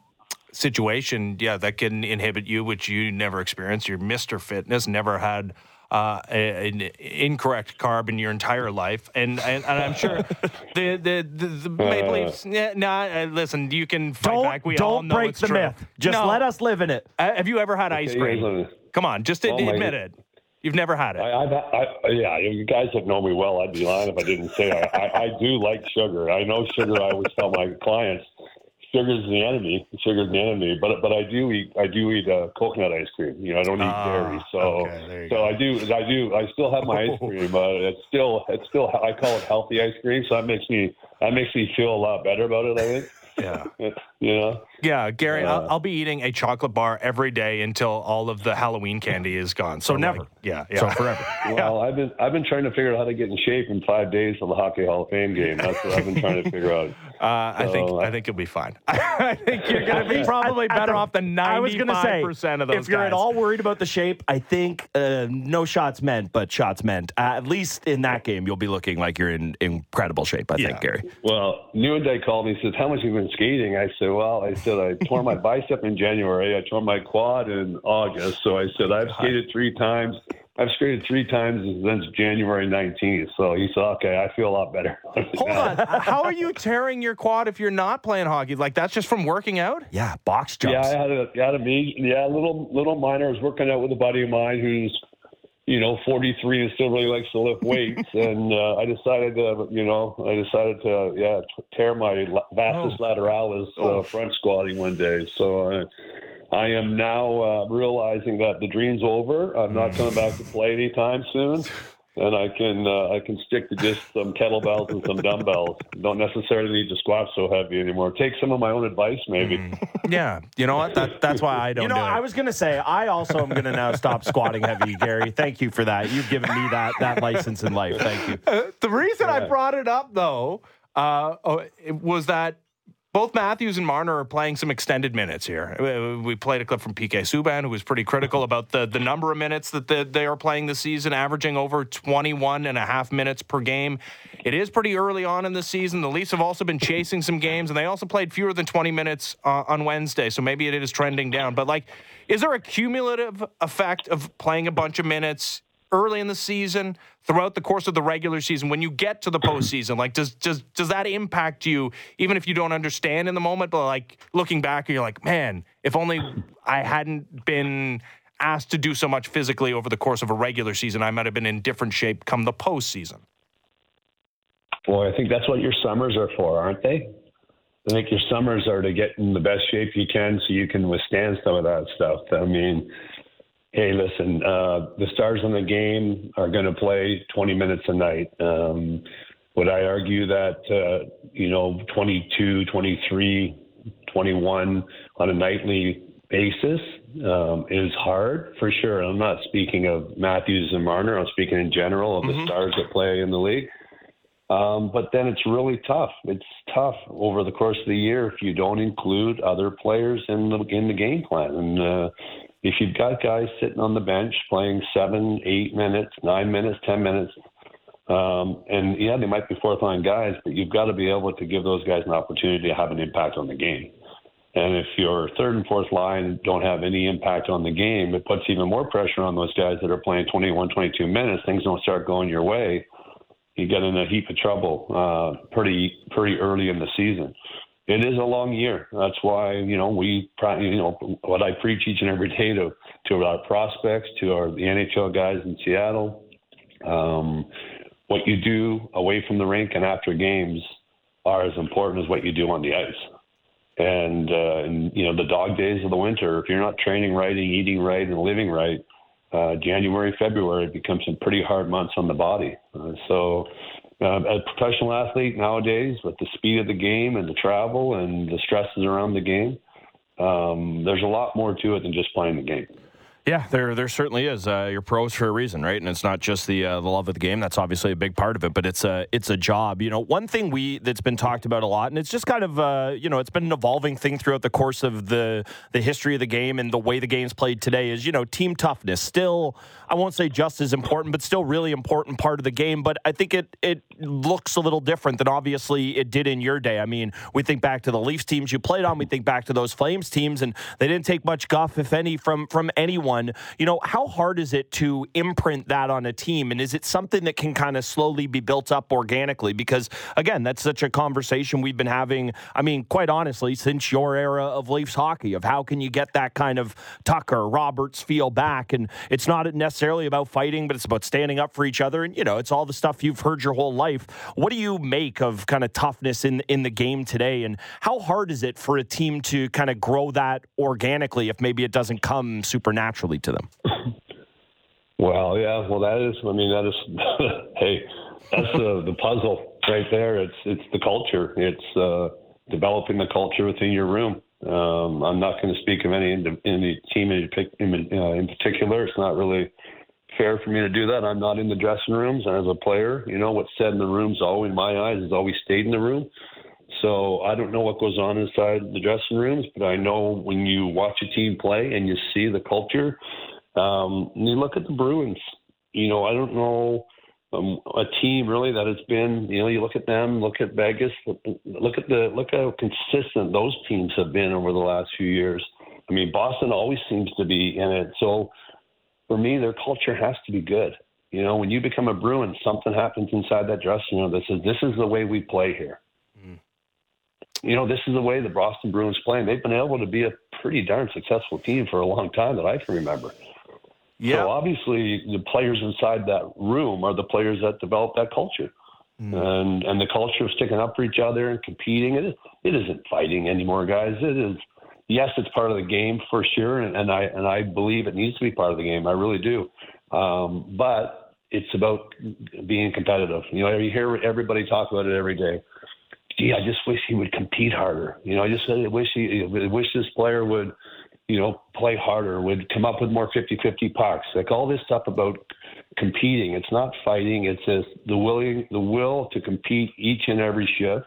[SPEAKER 1] situation, yeah, that can inhibit you, which you never experienced. You're Mr. Fitness, never had uh, an incorrect carb in your entire life, and and, and I'm sure the the the, the Maple Leafs. Yeah, nah, uh, listen, you can fight
[SPEAKER 2] don't,
[SPEAKER 1] back. We
[SPEAKER 2] don't
[SPEAKER 1] all know
[SPEAKER 2] break
[SPEAKER 1] it's
[SPEAKER 2] the
[SPEAKER 1] true.
[SPEAKER 2] myth. Just
[SPEAKER 1] no.
[SPEAKER 2] let us live in it.
[SPEAKER 1] Uh, have you ever had ice cream? Come on, just oh admit it. You've never had it.
[SPEAKER 6] I, I, I, yeah, you guys have known me well. I'd be lying if I didn't say I, I, I do like sugar. I know sugar. I always tell my clients sugar's the enemy. Sugar's the enemy. But but I do eat I do eat uh, coconut ice cream. You know, I don't eat uh, dairy. So okay, so go. I do I do I still have my ice cream. Uh, it's still it's still I call it healthy ice cream. So that makes me that makes me feel a lot better about it. I think.
[SPEAKER 1] Yeah.
[SPEAKER 6] you know?
[SPEAKER 1] Yeah, Gary, uh, I'll, I'll, be eating a chocolate bar every day until all of the Halloween candy is gone. So,
[SPEAKER 2] so never.
[SPEAKER 1] Like, yeah, yeah.
[SPEAKER 2] So forever.
[SPEAKER 6] well. I've been I've been trying to figure out how to get in shape in five days for the Hockey Hall of Fame game. That's what I've been trying to figure out.
[SPEAKER 1] Uh, I think I think you'll be fine. I think you're going to be probably better off than 95 percent of those. Guys.
[SPEAKER 2] If you're
[SPEAKER 1] guys.
[SPEAKER 2] at all worried about the shape, I think uh, no shots meant, but shots meant. Uh, at least in that game, you'll be looking like you're in incredible shape. I yeah. think, Gary.
[SPEAKER 6] Well, Nieuwendyk called me and says, "How much have you been skating?" I said, "Well, I said I tore my bicep in January. I tore my quad in August. So I said I've skated three times." I've skated three times since January 19th. So he said, okay, I feel a lot better.
[SPEAKER 1] Hold on. How are you tearing your quad if you're not playing hockey? Like that's just from working out?
[SPEAKER 2] Yeah, box jumps.
[SPEAKER 6] Yeah, I had a, had a meet. Yeah, little, little minor. I was working out with a buddy of mine who's, you know, 43 and still really likes to lift weights. and uh, I decided to, you know, I decided to, yeah, tear my vastus oh. lateralis uh, oh. front squatting one day. So, uh, I am now uh, realizing that the dream's over. I'm not coming back to play anytime soon, and I can uh, I can stick to just some kettlebells and some dumbbells. Don't necessarily need to squat so heavy anymore. Take some of my own advice, maybe.
[SPEAKER 1] Mm. Yeah, you know what? That, that's why I don't.
[SPEAKER 2] You know,
[SPEAKER 1] do
[SPEAKER 2] I was gonna say I also am gonna now stop squatting heavy, Gary. Thank you for that. You've given me that that license in life. Thank you.
[SPEAKER 1] Uh, the reason yeah. I brought it up though uh, oh, was that both Matthews and Marner are playing some extended minutes here. Uh, we played a clip from PK Subban, who was pretty critical about the, the number of minutes that the, they are playing this season, averaging over 21 and a half minutes per game. It is pretty early on in the season. The Leafs have also been chasing some games, and they also played fewer than 20 minutes uh, on Wednesday, so maybe it is trending down. But, like, Is there a cumulative effect of playing a bunch of minutes early in the season, throughout the course of the regular season, when you get to the postseason? Like, does does does that impact you, even if you don't understand in the moment? But like looking back, you're like, man, if only I hadn't been asked to do so much physically over the course of a regular season, I might have been in different shape come the postseason.
[SPEAKER 6] Boy, I think that's what your summers are for, aren't they? I think your summers are to get in the best shape you can so you can withstand some of that stuff. I mean, hey, listen, uh, the stars in the game are going to play 20 minutes a night. Um, would I argue that, uh, you know, 22, 23, 21 on a nightly basis um, is hard for sure. I'm not speaking of Matthews and Marner. I'm speaking in general of the mm-hmm. stars that play in the league. Um, but then it's really tough. It's tough over the course of the year if you don't include other players in the in the game plan. And uh, if you've got guys sitting on the bench playing seven, eight minutes, nine minutes, ten minutes, um, and yeah, they might be fourth line guys, but you've got to be able to give those guys an opportunity to have an impact on the game. And if your third and fourth line don't have any impact on the game, it puts even more pressure on those guys that are playing 21, 22 minutes. Things don't start going your way. You get in a heap of trouble uh, pretty pretty early in the season. It is a long year. That's why you know we you know what I preach each and every day to to our prospects, to our the NHL guys in Seattle. Um, what you do away from the rink and after games are as important as what you do on the ice. And, uh, and you know, the dog days of the winter, if you're not training right and eating right and living right, uh, January, February becomes some pretty hard months on the body. Uh, so, uh, as a professional athlete nowadays, with the speed of the game and the travel and the stresses around the game, um, there's a lot more to it than just playing the game.
[SPEAKER 2] Yeah, there there certainly is. Uh, you're pros for a reason, right? And it's not just the uh, the love of the game. That's obviously a big part of it, but it's a it's a job. You know, one thing we that's been talked about a lot, and it's just kind of uh, you know it's been an evolving thing throughout the course of the the history of the game and the way the game's played today is you know team toughness. Still, I won't say just as important, but still really important part of the game. But I think it it looks a little different than obviously it did in your day. I mean, we think back to the Leafs teams you played on. We think back to those Flames teams, and they didn't take much guff, if any, from from anyone you know, how hard is it to imprint that on a team? And is it something that can kind of slowly be built up organically? Because, again, that's such a conversation we've been having, I mean, quite honestly, since your era of Leafs hockey, of how can you get that kind of Tucker, Roberts feel back? And it's not necessarily about fighting, but it's about standing up for each other. And, you know, it's all the stuff you've heard your whole life. What do you make of kind of toughness in, in the game today? And how hard is it for a team to kind of grow that organically if maybe it doesn't come supernaturally to them?
[SPEAKER 6] Well, yeah, well, that is. I mean, that is. hey, that's the the puzzle right there. It's it's the culture. It's uh, developing the culture within your room. Um, I'm not going to speak of any any team in, uh, in particular. It's not really fair for me to do that. I'm not in the dressing rooms, as a player, you know what's said in the rooms, always in my eyes, has always stayed in the room. So I don't know what goes on inside the dressing rooms, but I know when you watch a team play and you see the culture, um, you look at the Bruins. You know, I don't know um, a team really that has been. You know, you look at them, look at Vegas, look at the look how consistent those teams have been over the last few years. I mean, Boston always seems to be in it. So for me, their culture has to be good. You know, when you become a Bruin, something happens inside that dressing room that says, "This is the way we play here." You know, this is the way the Boston Bruins play. They've been able to be a pretty darn successful team for a long time that I can remember. Yeah. So obviously, the players inside that room are the players that develop that culture, mm. and and the culture of sticking up for each other and competing. It it isn't fighting anymore, guys. It is. Yes, it's part of the game for sure, and, and I and I believe it needs to be part of the game. I really do. Um, but it's about being competitive. You know, you hear everybody talk about it every day. Gee, I just wish he would compete harder. You know, I just I wish he, I wish this player would you know, play harder, would come up with more 50-50 pucks. Like all this stuff about competing. It's not fighting. It's just the willing, the will to compete each and every shift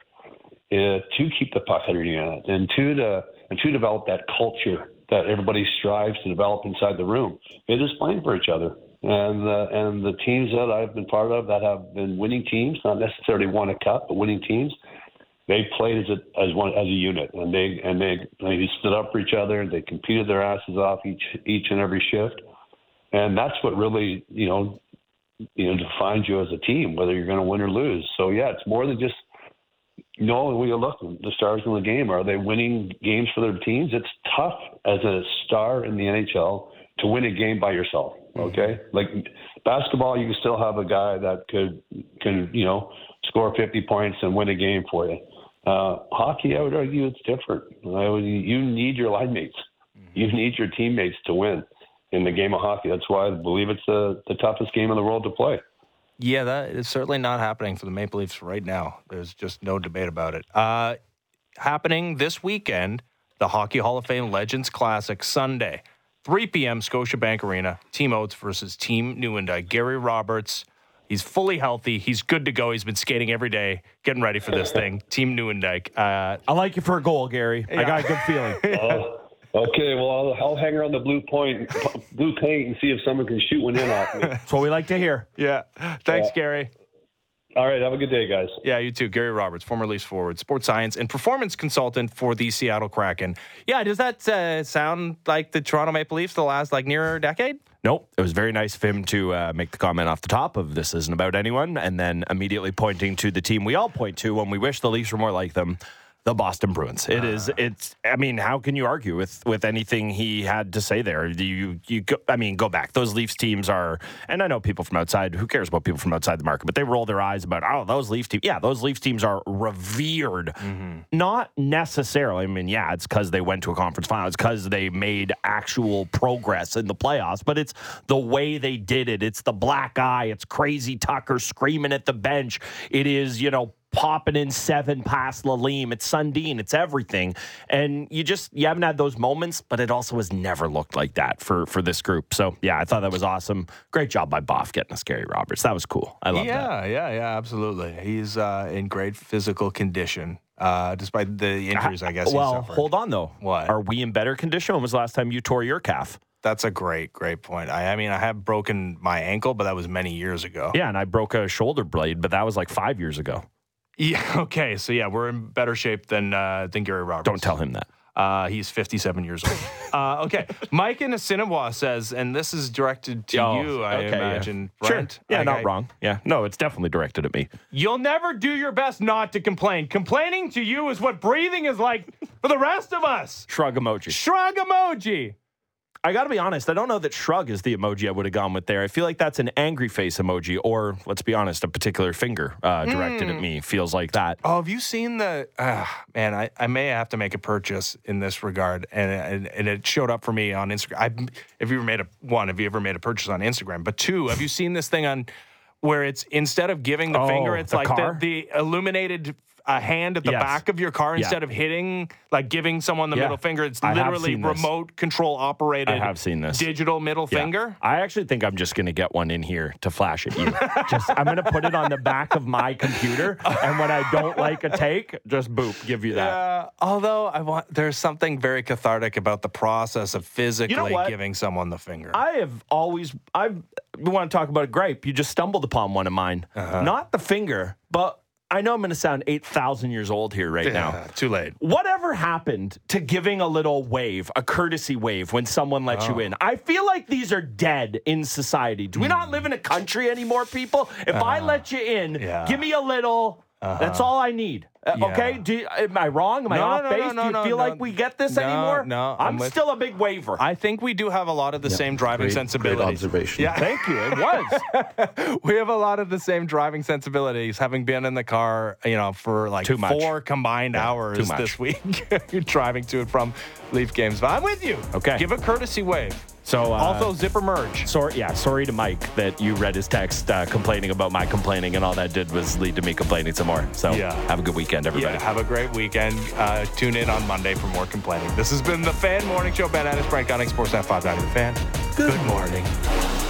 [SPEAKER 6] uh, to keep the puck under net and to to and to develop that culture that everybody strives to develop inside the room. It is playing for each other. And and the teams that I've been part of that have been winning teams, not necessarily won a cup, but winning teams, they played as a as one as a unit, and they and they they stood up for each other. They competed their asses off each each and every shift, and that's what really you know you know defines you as a team, whether you're going to win or lose. So yeah, it's more than just you know when you look the stars in the game. Are they winning games for their teams? It's tough as a star in the NHL to win a game by yourself. Okay, mm-hmm. like basketball, you can still have a guy that could can you know score 50 points and win a game for you. Uh, hockey, I would argue it's different. Would, you need your line mates. Mm-hmm. You need your teammates to win in the game of hockey. That's why I believe it's the, the toughest game in the world to play.
[SPEAKER 1] Yeah, that is certainly not happening for the Maple Leafs right now. There's just no debate about it. Uh, happening this weekend, the Hockey Hall of Fame Legends Classic Sunday, 3 p.m. Scotiabank Arena. Team Oates versus Team Nieuwendyk. Gary Roberts He's fully healthy. He's good to go. He's been skating every day, getting ready for this thing. Team Nieuwendyk. Uh,
[SPEAKER 2] I like you for a goal, Gary. Yeah. I got a good feeling.
[SPEAKER 6] Uh, okay, well, I'll, I'll, hang around the blue point, blue paint, and see if someone can shoot one in off me.
[SPEAKER 2] That's what we like to hear.
[SPEAKER 1] Yeah. Thanks, yeah. Gary.
[SPEAKER 6] All right. Have a good day, guys.
[SPEAKER 1] Yeah, you too. Gary Roberts, former Leafs forward, sports science and performance consultant for the Seattle Kraken. Yeah, does that uh, sound like the Toronto Maple Leafs the last like near decade?
[SPEAKER 2] Nope. It was very nice of him to uh, make the comment off the top of this isn't about anyone, and then immediately pointing to the team we all point to when we wish the Leafs were more like them the Boston Bruins. It is. Ah. It's. I mean, how can you argue with with anything he had to say there? Do you you. Go, I mean, go back. Those Leafs teams are, and I know people from outside. Who cares about people from outside the market? But they roll their eyes about, oh, those Leafs teams. Yeah, those Leafs teams are revered. Mm-hmm. Not necessarily. I mean, yeah, it's because they went to a conference final. It's because they made actual progress in the playoffs. But it's the way they did it. It's the black eye. It's crazy Tucker screaming at the bench. It is you know popping in seven past Lalime. It's Sundin. It's everything. And you just you haven't had those moments, but it also has never looked like that for for this group. So yeah, I thought that was awesome. Great job by Boff getting us Gary Roberts. That was cool. I love
[SPEAKER 1] yeah,
[SPEAKER 2] that.
[SPEAKER 1] Yeah, yeah, yeah, absolutely. He's uh, in great physical condition. Uh, despite the injuries, I guess.
[SPEAKER 2] Well, hold on though.
[SPEAKER 1] What
[SPEAKER 2] are we in better condition? When was the last time you tore your calf?
[SPEAKER 1] That's a great, great point. I, I, mean, I have broken my ankle, but that was many years ago.
[SPEAKER 2] Yeah, and I broke a shoulder blade, but that was like five years ago.
[SPEAKER 1] Yeah. Okay. So yeah, we're in better shape than uh, than Gary Roberts.
[SPEAKER 2] Don't tell him that.
[SPEAKER 1] Uh, he's 57 years old. uh, okay. Mike in Assiniboia says, and this is directed to oh, you, I okay, imagine,
[SPEAKER 2] yeah.
[SPEAKER 1] Brent.
[SPEAKER 2] Sure. Yeah, not wrong. Yeah. No, it's definitely directed at me.
[SPEAKER 1] You'll never do your best not to complain. Complaining to you is what breathing is like for the rest of us.
[SPEAKER 2] Shrug emoji.
[SPEAKER 1] Shrug emoji.
[SPEAKER 2] I got to be honest. I don't know that shrug is the emoji I would have gone with there. I feel like that's an angry face emoji, or let's be honest, a particular finger uh, directed mm. at hmm. me feels like that.
[SPEAKER 1] Oh, have you seen the? Uh, man, I, I may have to make a purchase in this regard, and and, and it showed up for me on Instagram. I, have you ever made a one? Have you ever made a purchase on Instagram? But two, have you seen this thing on? Where it's instead of giving the oh, finger, it's the like the, the illuminated a hand at the yes. back of your car instead yeah. of hitting, like giving someone the yeah. middle finger. It's literally remote control operated. I
[SPEAKER 2] have seen this
[SPEAKER 1] digital middle yeah. finger.
[SPEAKER 2] I actually think I'm just going to get one in here to flash at you. just I'm going to put it on the back of my computer, and when I don't like a take, just boop, give you that. Yeah.
[SPEAKER 1] Although I want, there's something very cathartic about the process of physically you know giving someone the finger.
[SPEAKER 2] I have always I've we want to talk about a gripe. You just stumbled upon one of mine. Uh-huh. Not the finger, but I know I'm going to sound 8,000 years old here right yeah, now.
[SPEAKER 1] Too late.
[SPEAKER 2] Whatever happened to giving a little wave, a courtesy wave when someone lets oh. you in? I feel like these are dead in society. Do we mm. not live in a country anymore, people? If uh, I let you in, yeah. give me a little. Uh-huh. That's all I need. Uh, yeah. Okay, Do, am I wrong? Am I no, off no, base? No, do you feel like we get this anymore?
[SPEAKER 1] No,
[SPEAKER 2] I'm, I'm still a big waiver.
[SPEAKER 1] I think we do have a lot of the yep. same driving great, sensibilities.
[SPEAKER 6] Great observation.
[SPEAKER 2] Yeah, thank you. It was.
[SPEAKER 1] we have a lot of the same driving sensibilities, having been in the car, you know, for like four combined yeah, hours this week, You're driving to and from Leaf games. But I'm with you.
[SPEAKER 2] Okay,
[SPEAKER 1] give a courtesy wave.
[SPEAKER 2] So
[SPEAKER 1] uh, also zipper merge.
[SPEAKER 2] Sorry, yeah. Sorry to Mike that you read his text uh, complaining about my complaining, and all that did was lead to me complaining some more. So yeah. have a good weekend, everybody.
[SPEAKER 1] Yeah, have a great weekend. Uh, tune in on Monday for more complaining. This has been the Fan Morning Show. Ben Ennis, Brent Gunning, Sportsnet 590 The Fan. Good, good morning.